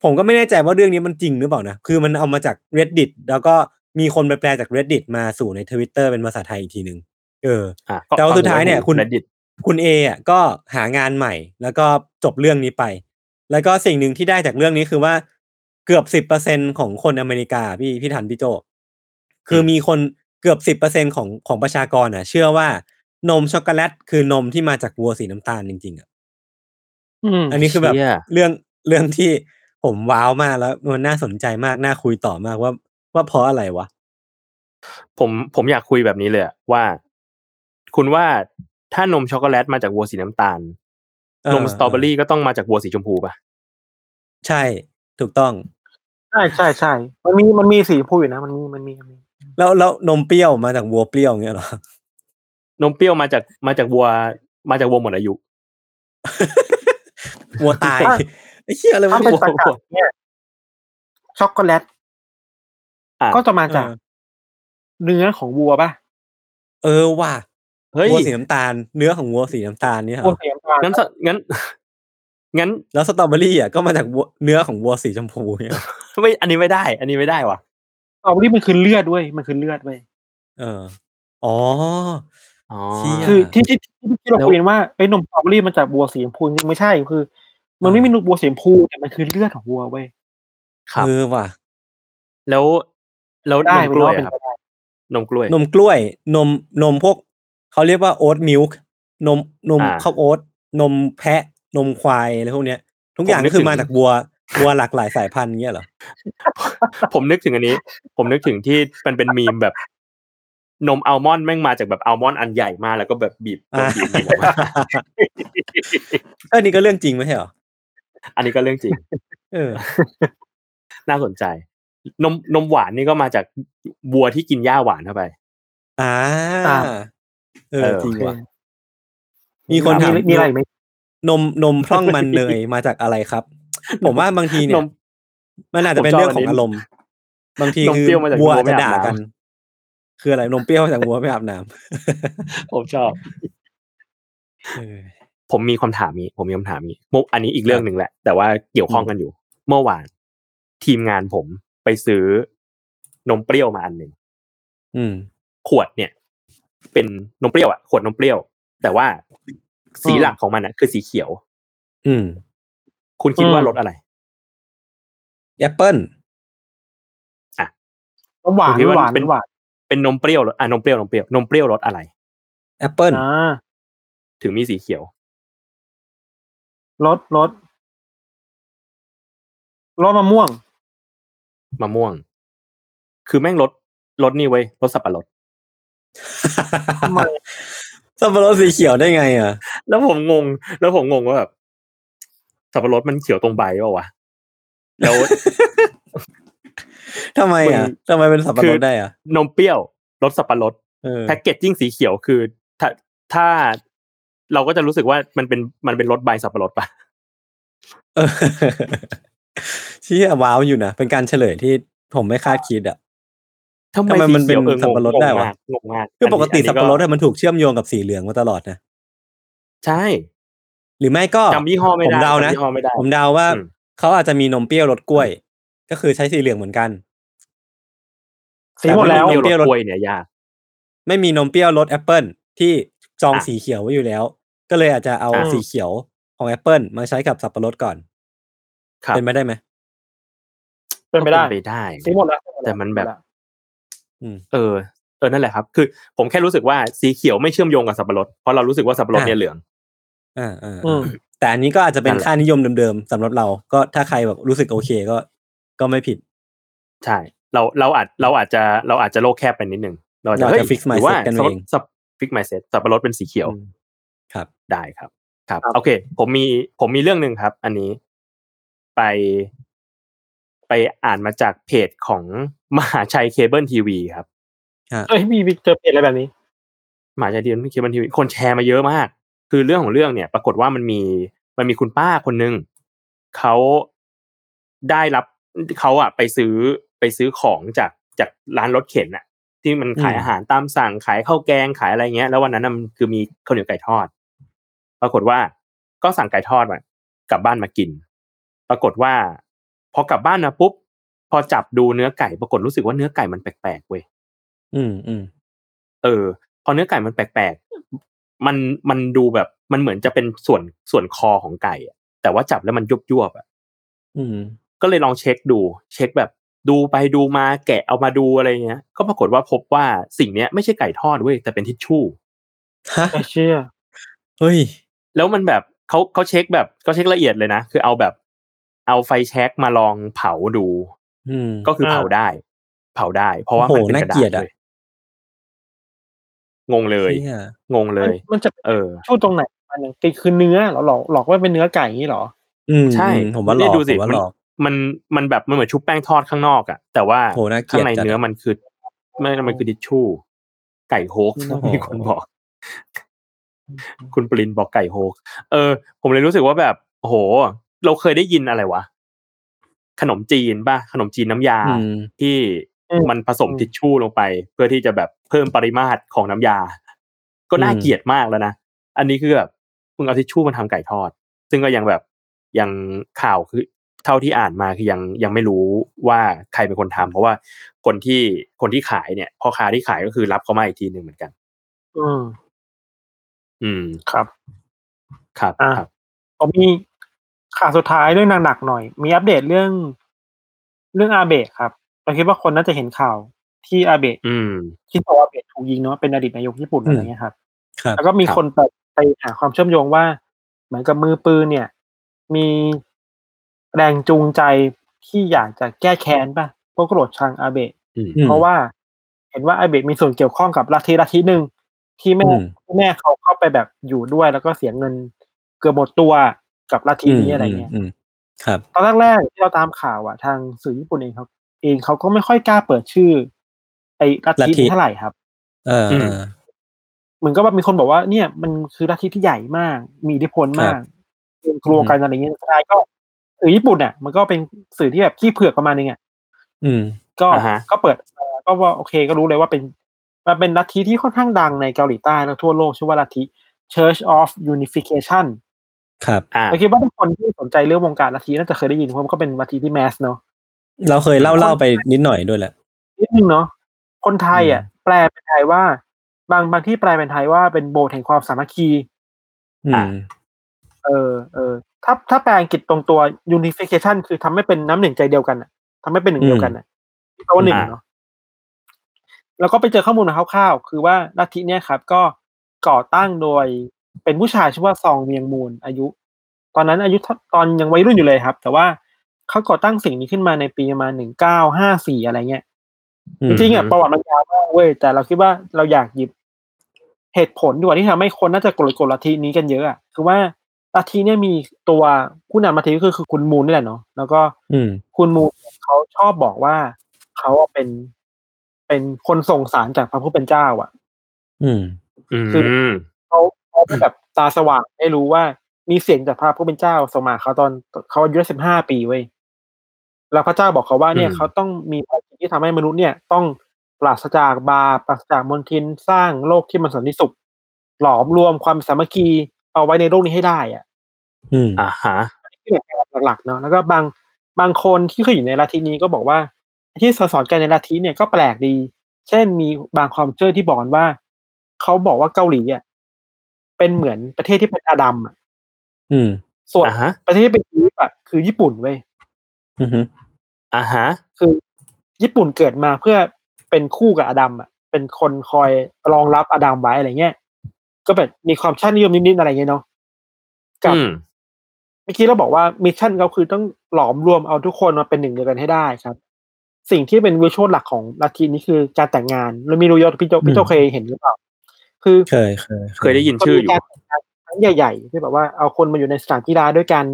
ผมก็ไม่แน่ใจว่าเรื่องนี้มันจริงหรือเปล่านะคือมันเอามาจาก reddit แล้วก็มีคนไปแปลจาก reddit มาสู่ในทวิตเตอร์เป็นภาษาไทยอีกทีหนึ่งเอออะแต่ว่าสุดท้ายเนี่ย คุณ Reddit คุณเออะก็หางานใหม่ แล้วก็จบเรื่องนี้ไป แล้วก็สิ่งหนึ่งที่ได้จากเรื่องนี้คือว่าเกือบสิบเปอร์เซ็นของคนอเมริกาพี่พี่ทันพี่โจ คือมีคนเกือบสิบเปอร์เซ็นของของประชากรอะ เชื่อว่า นมช็อกโกแลตคือนมที่มาจากวัวสีน้ำตาลจริง ๆอะอืมอันนี้คือแบบเชี่ยเรื่องเรื่องที่ผมว้าวมากแล้วมันน่าสนใจมากน่าคุยต่อมากว่าว่าเพราะอะไรวะผมผมอยากคุยแบบนี้เลยอะว่า คุณว่าถ้านมช็อกโกแลตมาจากวัวสีน้ำตาลเออนมสตรอเบอรี่ก็ต้องมาจากวัวสีชมพูป่ะใช่ถูกต้อง ใช่ใช่ใช่มันมีมันมีสีชมพูอยู่นะมันมีมันมีมันมีแล้วแล้วนมเปรี้ยวมาจากวัวเปรี้ยวอย่างเงี้ยเหรอ นมเปรี้ยวมาจากมาจากวัว มาจากวัวหมดอายุวัวตายไอ้เหี้ยอะไรวะถ้าเป็นวัวประกาศเนี่ยช็อกโกแลตอะก็จะมาจากเออเนื้อของวัวป่ะ เออว่ะเฮ้ยวัวสีน้ำตาล เนื้อของวัวสีน้ำตาลเนี่ยเหรวัวอสีน้ำตาลงั้นสงั้น งั้น แล้วสตรอเบอรี่อะก็มาจากวัวเนื้อของวัวสีชมพูเนี่ยไม่อันนี้ไม่ได้ อันนี้ไม่ได้ว่ะสตรอเบอรี่มันคือเลือดด้วยมันคือเลือดเว้ยเออ อ๋อ อ๋อเชี่ยคือที่ที่ที่ที่เราแล้วคุยกันว่าไอ้นมสตรอเบอรี่มันจากวัวสีชมพูจริงๆไม่ใช่คือ มันไม่มีนมวัวสีชมพูแต่มันคือเลือดของวัวเว้ยครับเออว่ะ แล้วแล้วนได้มไม่กล้รู้วยว่าเป็นอะคไปรับได้นมกล้วย นมกล้วย นมนมพวกเขาเรียกว่าโอ๊ตมิลค์นมนมอ่าข้าวโอ๊ตนมแพะนมควายอะไรพวกเนี้ย ทุกอย่างผมนึก็กคือถึงมาจากวัววัวหลากหลายสายพันธุ์เงี้ยเหรอผมนึกถึงอันนี้ ผมนึกถึงที่มันเป็นมีมแบบ นมอัลมอนด์แม่งมาจากแบบอัลมอนด์อันใหญ่มากแล้วก็แบบบีบโดนบีบบีบออกมาเออนี่ก็เรื่องจริงไม่ใช่เหรออันนี้ก็เรื่องจริง เออ น่าสนใจ นมนมหวานนี่ก็มาจากวัวที่กินหญ้าหวานเข้าไปอ่าอ่าเออเออจริงว่ะมีคนถามมีอะไรอีกไหมนมนมพร่องมันเนยมาจากอะไรครับ ผมว่าบางทีเนี่นยมมันอาจจะเป็นผมชอบเรื่องของอันนี้อารมณ์ บางทีนมคือเปรี้ยวมาจากวัววัวอาจไม่จะอาบด่าน้ำกัน คืออะไรนมเปรี้ยวมาจากวัวไม่อาบน้ำผมชอบเออผมมีคำถามนี้ ผมมีคำถามนี้มุกอันนี้อีกเรื่องหนึ่งแหละ แต่ว่าเกี่ยวข้องกันอยู่ เมื่อวาน ทีมงานผมไปซื้อนมเปรี้ยวมาอันหนึ่งอืมขวดเนี่ย เป็นนมเปรี้ยวอะขวดนมเปรี้ยว แต่ว่าสีหลักของมันอะ คือสีเขียว อืม คุณคิดว่ารสอะไรแอปเปิลน้ำหวานผมคิดว่าหวานเป็นหวาน เป็นนมเปรี้ยวรสอะนมเปรี้ยวนมเปรี้ยวนมเปรี้ยวรสอะไรแอปเปิลอ่าถึงมีสีเขียวรสรสรสมะม่วงมะม่วง คือแม่งรสรสนี่เว้ยรสสับปะรดทำไมสับปะรดสีเขียวได้ไงอะ แล้วผมงง แล้วผมงงว่าแบบสับปะรดมันเขียวตรงใบเปล่าวะแล้ว ทำไมอะมึงทำไมเป็นสับปะรดได้อะนมเปรี้ยวรสสับปะรดเออแพ็กเกจจิ้งสีเขียวคือ ถ้าถ้าเราก็จะรู้สึกว่ามันเป็นมันเป็นรสใบสับปะรดปะเออเชี่ยว้าวอยู่นะเป็นการเฉลยที่ผมไม่คาดคิดอะทำไมทำไมมันสีขียวเป็นออสับปะรดได้วะงงมากงงมากคือปกตินนี้สับปะรดอะมันถูกเชื่อมโยงกับสีเหลืองมาตลอดนะใช่ หรือไม่ก็จำยี่ห้อไม่ผมได้เดานะจำยี่ห้อไม่ได้ผมเดาว่าอืมเขาอาจจะมีนมเปรี้ยวรสกล้วย ก็คือใช้สีเหลืองเหมือนกันสีหมดแล้วเปรี้ยวเปรี้ยวรรสสกล้วยเนี่ยยากไม่มีนมเปรี้ยวรสแอปเปิลที่จองอะสีเขียวไว้อยู่แล้ว ก็เลยอาจจะเอาอะสีเขียวของ Apple มาใช้กับสับปะรดก่อนครับเป็นไปได้ไหมเป็นไปได้ก็ไปได้ซื้อหมดแล้วแต่มันแบบอืมเออเออนั่นแหละครับ คือ ผมแค่รู้สึกว่าสีเขียวไม่เชื่อมโยงกับสับปะรดเพราะเรารู้สึกว่าสับปะรดอ่าเนี่ยเหลืองอ่าอ่าอืมแต่อันนี้ก็อาจจะเป็นนั่นแหละค่านิยมเดิมๆสำหรับเรา ก็ถ้าใครแบบรู้สึกโอเคก็ ก็ไม่ผิด ใช่ เราเราอาจเราอาจจะเราอาจจะโลกแคบไปนิดนึงเราอาจจะเราอาจจะเฮ้ย fix หรือว่า mindset กันเองสับฟิกไมเซ็ตสับปะรดเป็นสีเขียวอืมครับ ได้ครับครับ ครับ โอเค ผมมีผมมีเรื่องหนึ่งครับ อันนี้ไปไปอ่านมาจากเพจของมหาชัยเคเบิลทีวีครับเอ้ยมีมีเจอเพจอะไรแบบนี้มหาชัยเคเบิลทีวีคนแชร์มาเยอะมาก คือเรื่องของเรื่องเนี่ย ปรากฏว่ามันมีมันมีคุณป้าคนหนึ่งเขาได้รับ เขาอะไปซื้อไปซื้อของจากจากร้านรถเข็นอะที่มันขายอืมอาหารตามสั่งขายข้าวแกงขายอะไรเงี้ย แล้ววันนั้นน่ะมันคือมีข้าวเหนียวไก่ทอด ปรากฏว่าก็สั่งไก่ทอดมากลับบ้านมากิน ปรากฏว่า พอกลับบ้านมาปุ๊บพอจับดูเนื้อไก่ ปรากฏรู้สึกว่าเนื้อไก่มันแปลกๆเว้ยอืมอืมเออ พอเนื้อไก่มันแปลกๆมันมันดูแบบมันเหมือนจะเป็นส่วนส่วนคอของไก่อะแต่ว่าจับแล้วมันยุบยวบๆอะอืม ก็เลยลองเช็คดู เช็คแบบดูไปดูมาแกะเอามาดูอะไรเงี้ย ก็ปรากฏว่าพบว่าสิ่งเนี้ยไม่ใช่ไก่ทอดเว้ยแต่เป็นทิชชู่ฮะไอ้เชี่ยเฮ้ย แล้วมันแบบเขาเขาเช็คแบบเขาเช็คละเอียดเลยนะ คือเอาแบบ เอาไฟแช็กมาลองเผาดู อืมก็คือเผาได้ เผาได้ เพราะว่าโอ้มันโหเป็นน่ากระดาเกลียษดอะเลยงงเลยเชี่ยงงเลย มันจะเออชูตรงไหนมันยังคือเนื้อเหรอหลอกหลอกว่าเป็นเนื้อไก่นี่เหรอ อืมใช่อืมผมว่าหลเนี่อยกดูสิผมว่ามันหลอก มันมันแบบมันเหมือนชุบแป้งทอดข้างนอกอะแต่ว่าโหน่าเกลีข้ายงดในจัดเนื้อมันคือไม่มันคือดิชชู่ ไก่โฮกโอ้โหมีคนบอก คุณปรินบอกไก่โฮกเออ ผมเลยรู้สึกว่าแบบโอ้โหเราเคยได้ยินอะไรวะขนมจีนป่ะขนมจีนน้ำยาอืมที่อืมมันผสมอืมทิชชู่ลงไป เพื่อที่จะแบบเพิ่มปริมาตรของน้ำยา ก็น่าอืมเกลียดมากแล้วนะอันนี้คือแบบมึงเอาทิชชู่มาทำไก่ทอด ซึ่งก็ยังแบบยังข่าวคือ เท่าที่อ่านมาคือยังยังไม่รู้ว่าใครเป็นคนทำเพราะว่าคนที่คนที่ขายเนี่ยพ่อค้าที่ขายก็คือรับเขามาอีกทีหนึ่งเหมือนกัน อืมอืมครับ ครับอะครับผมมีข่าวสุดท้ายเรื่องหนักๆหน่อย มีอัปเดตเรื่องเรื่องอาเบะครับเราคิดว่าคนน่าจะเห็นข่าวที่อาเบะอืมที่บอกว่าอาเบะถูกยิงเนาะเป็นอดีตนายกญี่ปุ่นอะไรเงี้ยครับครับแล้วก็มีครับคนไปไปหาความเชื่อมโยงว่า เหมือนกับมือปืนเนี่ย มี แรงจูงใจที่อยากจะแก้แค้นป่ะพวกโกรธชังอาเบะอืมอืมเพราะว่า เห็นว่าอาเบะมีส่วนเกี่ยวข้องกับลัทธิลัทธิหนึ่งที่แม่อืมที่แม่เขาเข้าไปแบบอยู่ด้วยแล้วก็เสียเงินเกือบหมดตัวกับลัทธินี้อะไรเงี้ยมมครับ ตอนแรกๆที่เราตามข่าวอะ ทางสื่อญี่ปุ่นเองเขาเองเขาก็ไม่ค่อยกล้าเปิดชื่อ ไอ้ลัทลัทธิธินี้เท่าไหร่ครับเอออืมเออเหมือนก็แบบมีคนบอกว่าเนี่ยมันคือลัทธิที่ใหญ่มาก มีอิทธิพลมากเกรงกลัวกันอะไรเงี้ยสุดท้ายก็ สื่อญี่ปุ่นเนี่ยมันก็เป็นสื่อที่แบบขี้เผือกประมาณนึงอะอืม ก็อ่าฮะก็เปิดมาก็ว่าโอเคก็รู้เลยว่าเป็นมันเป็นลัทธิที่ค่อนข้างดังในเกาหลีใต้และทั่วโลกชื่อว่าลัทธิ Church of Unification ครับอ่าเราคิดว่าทุกคนที่สนใจเรื่องวงการลัทธิน่าจะเคยได้ยินเพราะมันก็เป็นลัทธิที่แมสเนาะเราเคยเล่าเล่าไปนิดหน่อยด้วยแหละนิดนึงเนาะคนไทยอะอืมแปลเป็นไทยว่า บางบางที่แปลเป็นไทยว่าเป็นโบสถ์แห่งความสามัคคี อือ่าม เออเออถ้าถ้าแปลอังกฤษตรงตัว unification คือทำให้เป็นน้ำหนึ่งใจเดียวกันอะทำให้เป็นหนึ่งเดียวกันอะแปลว่าหนึ่งอ่าเนาะแล้วก็ไปเจอข้อมูลมาคร่าวๆ คือว่าลัทธิเนี่ยครับ ก็ก่อตั้งโดยเป็นผู้ชายชื่อว่าซองเวียงมูล อายุ ตอนนั้นอายุเท่าตอนยังวัยรุ่นอยู่เลยครับ แต่ว่าเขาก่อตั้งสิ่งนี้ขึ้นมาในปีประมาณหนึ่งเก้าห้าสี่อะไรเงี้ยอืจมริงๆอะประวัติมันยาวมากเว้ยแต่เราคิดว่าเราอยากหยิบเหตุผลดีกว่าที่ทำให้คนน่าจะโกรธโกรธลัทธินี้กันเยอะอะคือว่า ลัทธิเนี่ยมีตัวผู้นำลัทธิก็คือคือคุณมูลนี่แหละเนาะแล้วก็อืมคุณมูลเขาชอบบอกว่าเขาอะเป็นเป็นคนส่งสารจากพระผู้เป็นเจ้า อะอืมอืมคือเขาเขาแบบตาสว่างได้รู้ว่ามีเสียงจากพระผู้เป็นเจ้าส่งมาเขาตอนเขาอายุสิบห้าปีเว้ยแล้วพระเจ้าบอกเขาว่าเนี่ยอืมเขาต้องมีภารกิจที่ทำให้มนุษย์เนี่ย ต้องปราศจากบาปปราศจากมลทินสร้างโลกที่มันสันติสุข หลอมรวมความสามัคคี เอาไว้ในโลกนี้ให้ได้อะ อืมอ่าฮะที่หลักๆเนาะแล้วก็บางบางคนที่เคยอยู่ในลัทธินี้ก็บอกว่า ที่สอนกันในลัทธิเนี่ยก็แปลกดี เช่นมีบางความเชื่อที่บอกกันว่าเขาบอกว่าเกาหลีอะเป็นเหมือนประเทศที่เป็นอาดัมอะอืม ส่วนอ่าฮะประเทศที่เป็นอีฟอะคือญี่ปุ่นเว้ยอือฮึอ่าฮะ คือญี่ปุ่นเกิดมาเพื่อเป็นคู่กับอดัมอะ เป็นคนคอยรองรับอดัมไว้อะไรเงี้ย ก็แบบมีความชาตินิยมนิดๆอะไรเงี้ยเนาะกับอืมเมื่อกี้เราบอกว่ามิชชั่นเขาคือต้องหลอมรวมเอาทุกคนมาเป็นหนึ่งเดียวกันให้ได้ครับ สิ่งที่เป็นวิชวลหลักของลัทธินี้คือการแต่งงานเรามีรู้ยศพี่โจพี่โจเคยเห็นหรือเปล่า คือเคยเคยเคยได้ยินชื่ออยู่มันมีการแต่งงานครั้งใหญ่ๆที่แบบว่าเอาคนมาอยู่ในสถานกีฬาด้วยกัน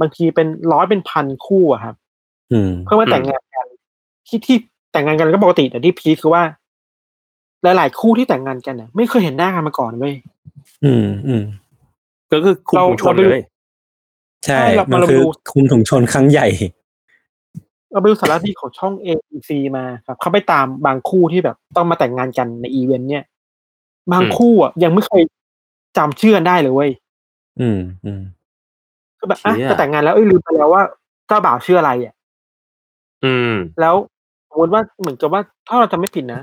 บางทีเป็นร้อยเป็นพันคู่อะครับอืมเพื่อมาแต่งงานกันที่ที่แต่งงานกันก็ปกติแต่ที่พีคคือว่า หลาย ๆ คู่ที่แต่งงานกันเนี่ยไม่เคยเห็นหน้ากันมาก่อนเว้ยอืมอืมก็คือคุมเราถุงชนเราไปดูเลย ใช่ใช่เรามันเราคือดูคุมถุงชนครั้งใหญ่เราไปดูสารคดีของช่อง ABC มาครับ เขาไปตามบางคู่ที่แบบต้องมาแต่งงานกันในอีเวนต์เนี่ย บางคู่อะยังไม่เคยจำชื่อกันได้เลยเว้ยอืมอืมคือแบบอะเชี่ยจะแต่งงานแล้วเอ้ยลืมไปแล้วว่าเจ้าบ่าวชื่ออะไรอะ อืม แล้วสมมติว่าเหมือนกับว่าถ้าเราจำไม่ผิดนะ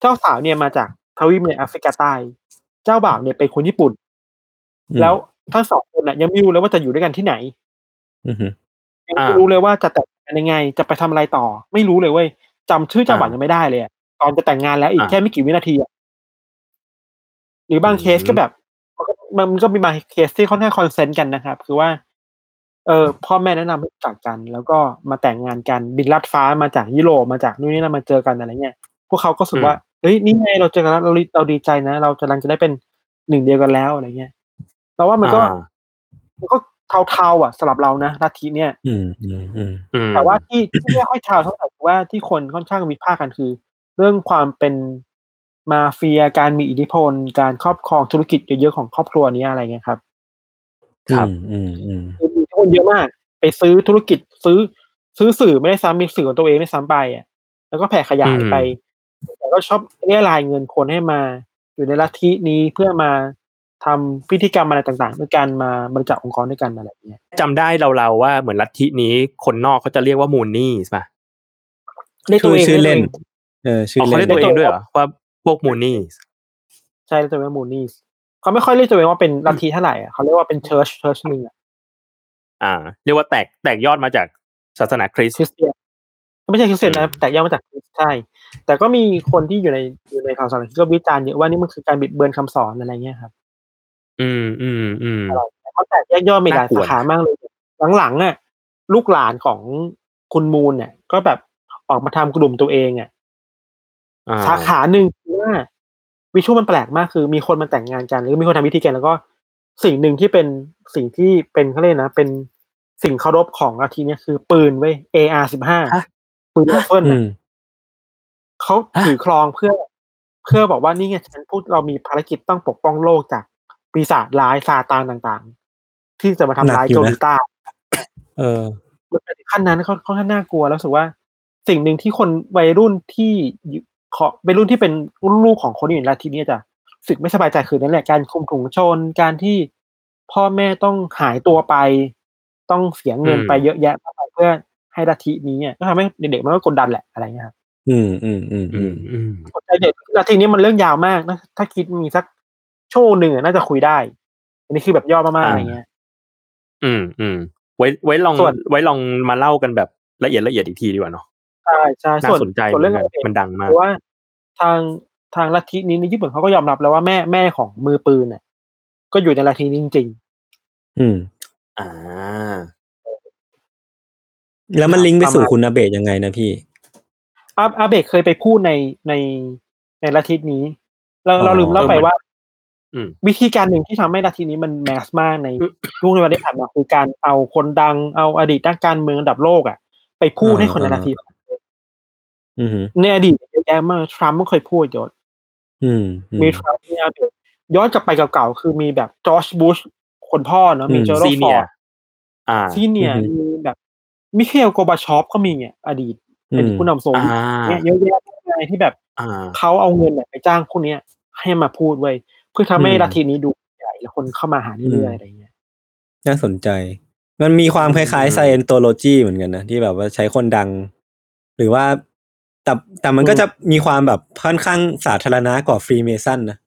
เจ้าสาวเนี่ยมาจากทวีปในแอฟริกาใต้ เจ้าบ่าวเนี่ยเป็นคนญี่ปุ่นอืมแล้วทั้งสองคนน่ะยังไม่รู้เลยว่าจะอยู่ด้วยกันที่ไหนอือฮึยังไม่รู้เลยว่าจะแต่งงานยังไง จะไปทำอะไรต่อ ไม่รู้เลยเว้ยจำชื่อเจ้าบ่าวยังไม่ได้เลยอะตอนจะแต่งงานแล้วอีกอ่าแค่ไม่กี่วินาทีอะหรือบางเคสก็แบบมันก็มันก็มีบางเคสที่ค่อนข้าง consent กันนะครับ คือว่า เออพ่อแม่แนะนำให้รู้จักกัน แล้วก็มาแต่งงานกันบินลัดฟ้ามาจากยุโรปมาจากนู่นนี่นั่นมาเจอกันอะไรเงี้ยพวกเขาก็รู้สึกว่า เฮ้ยนี่ไงเราเจอกันแล้วเราเราดีใจนะ เรากำลังจะได้เป็นหนึ่งเดียวกันแล้วอะไรเงี้ยเราว่ามันก็อ่ามันก็เทาๆอะสำหรับเรานะลัทธิเนี่ย อืมอืมอืมอืมแต่ว่าที่ที่ไม่ค่อยเทาเท่าไหร่คือว่าที่คนค่อนข้างวิพากษ์กันคือ เรื่องความเป็นมาเฟียการมีอิทธิพล การครอบครองธุรกิจเยอะๆของครอบครัวนี้อะไรเงี้ยครับ ครับ อืมอืมคือมีคนเยอะมาก ไปซื้อธุรกิจซื้อ ซื้อสื่อไม่ได้ซ้ำมีสื่อของตัวเองไม่ซ้ำไปอะแล้วก็แผ่ขยายไปแต่ ก็ชอบเรียรายเงินคนให้มา อยู่ในลัทธินี้เพื่อมาทำพิธีกรรมอะไรต่างๆ ด้วยกันมาบริจาคองค์กรด้วยกันอะไรอย่างเงี้ยจำได้เราๆว่าเหมือนลัทธินี้คนนอกเขาจะเรียกว่ามูนนี่ใช่ปะเรียกตัวเองชื่อเล่นรียกตัวองเออชื่ออ๋อเขาเล่เรียนกตัวเองด้วยเหรอว่าพวก Moonie ใช่เรียกตัวเองว่า Moonies เขาไม่ค่อยเรียกตัวเองว่าเป็นลัทธิเท่าไหร่อะเขาเรียกว่าเป็น church church หนึ่งอะอ่า เรียกว่าแตกแตกยอดมาจากศาสนาคริสต์คริสเตียนไม่ใช่คริสเตียนนะอืมแต่ย่อมาจากคริสต์ใช่ แต่ก็มีคนที่อยู่ในอยู่ในข่าวสารที่ก็วิจารณ์เยอะว่านี่มันคือการบิดเบือนคำสอนอะไรเงี้ยครับ อืมอืมอืมเขาแตกแยกย่อยมีหลายน่ากลัวสาขามากเลยหลังๆอะ ลูกหลานของคุณมูลเนี่ย ก็แบบออกมาทำกลุ่มตัวเองอะอ่าสาขาหนึ่งคือว่าวิชวลมันแปลกมากคือ มีคนมาแต่งงานกันหรือมีคนทำพิธีกันแล้วก็ สิ่งหนึ่งที่เป็นสิ่งที่เป็นเขาเรียกนะ เป็นสิ่งเคารพของลัทธิเนี่ยคือปืนเว้ย AR สิบห้าฮะปืนไรเฟิลอืน่ะม เขาถือครองเพื่อ เพื่อบอกว่านี่ไงฉันพูดเรามีภารกิจต้องปกป้องโลกจากปีศาจร้ายซาตานต่างๆ ที่จะมาทำร้ายหนักอยู่เกาหลีใต้เออมันเป็นขั้นนั้นเขาเขาขั้นน่ากลัวแล้วรู้สึกว่า สิ่งหนึ่งที่คนวัยรุ่นที่อยู่ขอวัยรุ่นที่เป็นลูกของคนที่อยู่ในลัทธินี้จะรู้สึกไม่สบายใจคือนั่นแหละการคุมถุงชนการที่พ่อแม่ต้องหายตัวไป ต้องเสียเงินอืมไปเยอะแยะมากมายเพื่อให้ลัทธินี้เนี่ยก็ทำให้เด็กๆมันก็กดดันแหละอะไรเงี้ยครับ อืม อืม อืม อือืม มอืมกดใจเด็กลัทธินี้มันเรื่องยาวมากนะ ถ้าคิดมีสักโชว์หนึ่งอะน่าจะคุยได้ อันนี้คือแบบย่อมากๆอะไรเงี้ย อืมอืมไว้ไว้ลองส่วน ไว้ลองมาเล่ากันแบบละเอียดละเอียดอีกทีดีกว่าเนาะใช่ใช่น่าส่วนสนใจส่วนเรื่องเหมือนอะไรกันมันดังมากเพราะว่าทางทางลัทธินี้ในญี่ปุ่นเขาก็ยอมรับแล้วว่าแม่แม่ของมือปืนเนี่ยก็อยู่ในลัทธินี้จริง อืม อ่า แล้วมันลิงก์ไปสู่ประมาณคุณอาเบะยังไงนะพี่ๆ อาอาเบะเคยไปพูดในในในลัทธินี้ เราอ๋อเราลืมเล่าไปว่าอืมวิธีการหนึ่งที่ทำให้ลัทธินี้มันแมสมากในช่วงในวันที่ผ่านมาคือการเอาคนดังเอาอดีตนักการเมืองระดับโลกอะ ไปพูดให้คนในลัทธิอืมในอดีตเยอะแยะมากทรัมป์ก็เคยพูดยศอืมอืมมีทรัมป์มีอาเบะย้อนกลับไปเก่าๆคือมีแบบจอร์จบุชคนพ่อเนาะมีอืมเจอร์โรซีฟเนีอยร์ดอ่าซีเนียร์อือฮึมีแบบมิเคลโกบาชอฟก็มีเนี่ยอดีต เป็นผู้นำโซเวียตอ่าเนี่ยเยอะแยะมากมายที่แบบอ่าเขาเอาเงินเนี่ยไปจ้างพวกเนี้ยให้มาพูดไว้ยเพื่อทำให้อืมลัทธินี้ดูใหญ่แล้วคนเข้ามาหาเรื่อยๆอะไรเงี้ยน่าสนใจ มันมีความคล้ายๆ Scientology เหมือนกันนะที่แบบว่าใช้คนดัง หรือว่าแต่แต่มันก็จะมีความแบบค่อนข้างสาธารณะกว่าฟรีเมซันนะ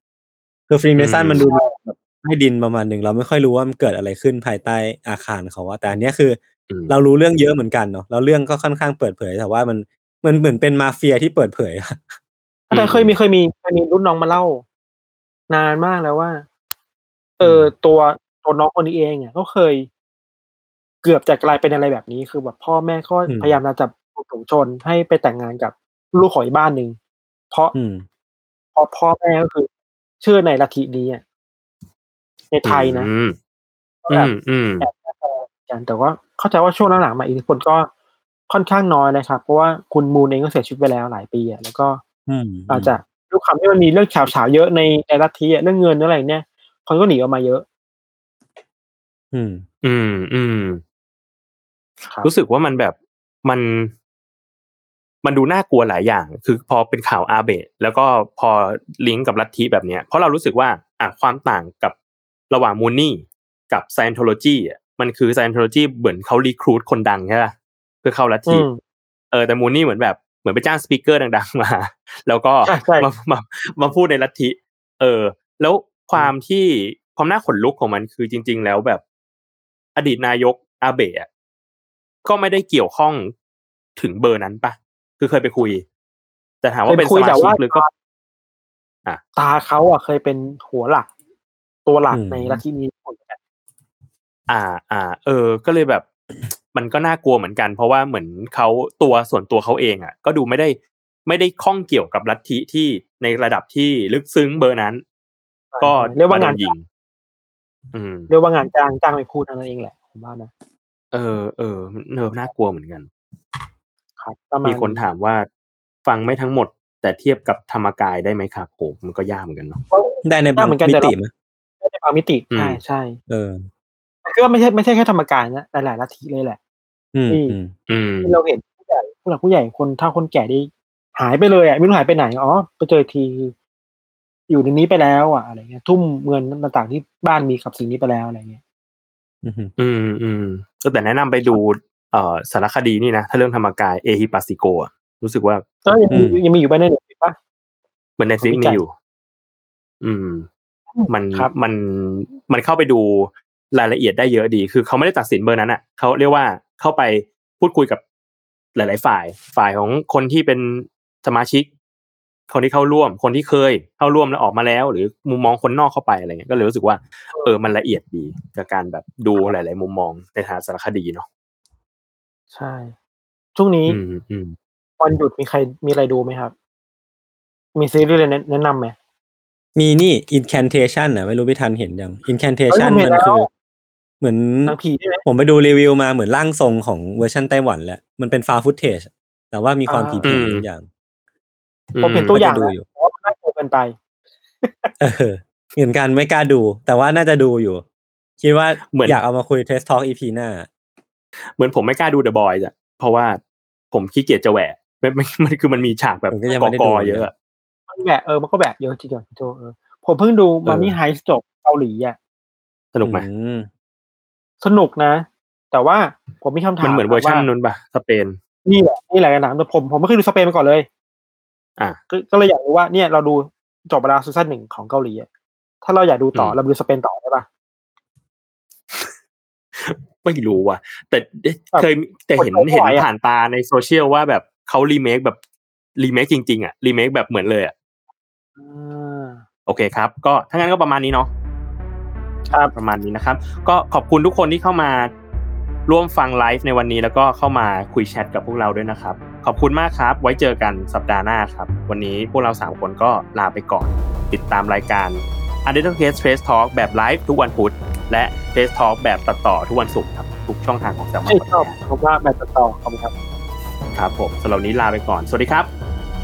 คือฟรีเมซันอืมมันดูแบบใต้ดินประมาณหนึ่งเราไม่ค่อยรู้ว่ามันเกิดอะไรขึ้นภายใต้อาคารเขาว่าแต่อันเนี้ยคืออม เรารู้เรื่องเยอะเหมือนกันเนาะแล้วเรื่องก็ค่อนข้างเปิดเผย แต่ว่ามันมันเหมือนเป็นมาเฟียที่เปิดเผยอะแต่เคยมีเคยมีเคยมีรุ่นน้องมาเล่า นานมากแล้วว่า เออตัวตัวน้องคนนี้เองเนี่ยก็เคย เกือบจะกลายเป็นอะไรแบบนี้ คือแบบพ่อแม่ก็อืมพยายามจะจับถุงชนให้ไปแต่งงานกับลูกของอีกบ้านหนึ่งเพราะอืมเพราะพ่อแม่ก็คือเชื่อในลัทธินี้อะในไทยนะอืมก็อืแบบมอืมแอบแอบ กัน แต่ว่าเข้าใจว่าช่วงหลังๆมาอิทธิพลก็ค่อนข้างน้อยนะครับ เพราะว่าคุณมูนเองก็เสียชีวิตไปแล้วหลายปีอะแล้วก็อืมอาจจะด้วยความที่มันมีเรื่องข่าวเฉาเยอะในในลัทธิอะเรื่องเงินเรื่องอะไรเนี่ยคนก็หนีออกมาเยอะ อืม อืม อืมครับรู้สึกว่ามันแบบมัน มันดูน่ากลัวหลายอย่าง คือพอเป็นข่าวอาเบะแล้วก็พอลิงก์กับลัทธิแบบเนี้ยเพราะเรารู้สึกว่า อะความต่างกับระหว่างมูนนี่กับ Scientology อะ มันคือ Scientology เหมือนเขารีครูดคนดังใช่ปะเพื่อเข้าลัทอืธิมเออแต่มูนนี่เหมือนแบบเหมือนไปจ้างสปีกเกอร์ดังๆมา แล้วก็ใช่ใช่มามามาพูดในลัทธิ เออ แล้วความที่ความน่าขนลุกของมันคือจริง ๆ แล้วแบบ อดีตนายกอาเบะอะก็ไม่ได้เกี่ยวข้องถึงเบอร์นั้นปะคือเคยไปคุย แต่ถามว่าเป็นเคยคุสยมาแต่ชิกว่าหรือก็อะตาเขาอะเคยเป็นหัวหลัก ตัวหลักอืมในลัทธินี้เหมื อนกันอ่าอ่า เออ ก็เลยแบบ มันก็น่ากลัวเหมือนกัน เพราะว่าเหมือนเขาตัวส่วนตัวเขาเองอะ ก็ดูไม่ได้ไม่ได้ข้องเกี่ยวกับลัทธิที่ในระดับที่ลึกซึ้งเบอร์นั้น ก็เรียกว่างานมโดยิงอืมเรียกว่างานจ้างจ้างไปพูดเท่านั้นเองแหละผมว่านะเออเออเนอน่ากลัวเหมือนกัน ครับประมาณมีคนถามว่า ฟังไม่ทั้งหมด แต่เทียบกับธรรมกายได้ไหมครับโหมันก็ยากเหมือนกันเนาะได้ในบางเหมือนกันมิแต่ติเราไหมไม่ได้บางมิติอืมใช่ใช่เออ คือว่าไม่ใช่ไม่ใช่แค่ธรรมกายนะหลายๆลัทธิเลยแหละอืมอืมอืมอืมที่เราเห็นผู้ใหญ่ผู้หลักผู้ใหญ่คนเฒ่าคนแก่ที่หายไปเลยอะไม่รู้หายไปไหนอ๋อไปเจอที อยู่ในนี้ไปแล้วอะอะไรเงี้ย ทุ่มเงินต่างๆที่บ้านมีกับสิ่งนี้ไปแล้วอะไรเงี้ยอืมอืมอืมก็แต่แนะนำไปดูเอ่อสารคดีนี่นะถ้าเรื่องธรรมกายเอฮิปัสสิโกอะรู้สึกว่าก็ยังมียังมีอยู่บ้านในเน็ตปะเหมือนในฟิกของพี่มีไก่อยู่ อืม มันครับมันมันเข้าไปดู รายละเอียดได้เยอะดี คือเขาไม่ได้ตัดสินเบอร์นั้นอะเขาเรียกว่าเข้าไปพูดคุยกับหลาย ๆ ฝ่าย ฝ่ายของคนที่เป็นสมาชิก คนที่เข้าร่วม คนที่เคยเข้าร่วมแล้วออกมาแล้ว หรือมุมมองคนนอกเข้าไปอะไรเงี้ยก็เลยรู้สึกว่า เออมันละเอียดดีกับการแบบดูหลาย ๆ มุมมองในทางสารคดีเนาะใช่ช่วงนี้อืมอืมวันหยุดมีใครมีอะไรดูไหมครับ มีซีรีส์อะไรแนะแนะนำไหมมีนี่ incantation อะไม่รู้พี่ทันเห็นยัง incantation เฮ้ยผมเห็นมันแล้วคือ เหมือนหนังผีใช่ไหมผมไปดูรีวิวมาเหมือนร่างทรงของเวอร์ชันไต้หวันแหละมันเป็นฟาฟุตเทจแต่ว่ามีความอ่าผีผีบางอย่างผมเห็นตัวอย่างก็จะดูแล้วอยู่แต่ว่ามันน่ากลัวเกินไปเออเหมือนกันไม่กล้าดู แต่ว่าน่าจะดูอยู่ คิดว่าเหมือนอยากเอามาคุยเทสทอ l กอีพีหน้า เหมือนผมไม่กล้าดู The Boys อะเพราะว่าผมขี้เกียจจะแหวะไม่ไม่มันคือมันมีฉากแบบผมก็ยังกไม่ได้กดูเยอะอะมันแบบเออมันก็แบบเยอะจริงๆโจเออผมเพิ่งดูมามี่ไฮส์จบเกาหลีอะสนุกไหมอืม สนุกนะ แต่ว่าผมมีคำถามมันเหมือนเวอร์ชันว่านู้นปะสเปนนี่แหละนี่แหละกันนะแต่ผมผมไม่เคยดูสเปนมาก่อนเลย อะก็ก็เลยอยากรู้ว่าเนี่ยเราดูจบไปแล้ว season หนึ่งของเกาหลีอะถ้าเราอยากดูต่ออืมเราไปดูสเปนต่อได้ปะไม่รู้ว่ะ แต่แบบเคยแต่เห็นกดไม่เห็นไหวอะผ่านตาในโซเชียลว่าแบบเขารีเมคแบบรีเมคจริง ๆ อะรีเมคแบบเหมือนเลยอะอ่าโอเคครับ ก็ถ้างั้นก็ประมาณนี้เนาะ ครับประมาณนี้นะครับ ก็ขอบคุณทุกคนที่เข้ามาร่วมฟังไลฟ์ในวันนี้แล้วก็เข้ามาคุยแชทกับพวกเราด้วยนะครับ ขอบคุณมากครับ ไว้เจอกันสัปดาห์หน้าครับ วันนี้พวกเราสามคนก็ลาไปก่อน ติดตามรายการ u n d e r t a l Case Trace Talk แบบไลฟ์ทุกวันพุธและ Trace Talk แบบตัดต่อทุกวันศุกร์ครับทุกช่องทางของ s ซ l m o ไม่ n ชอบผมว่าแบบต่อขอบคุณครับ ครับผมสำหรับวันนี้ลาไปก่อน สวัสดีครับ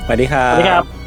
สวัสดีครัสบวัสดีครับ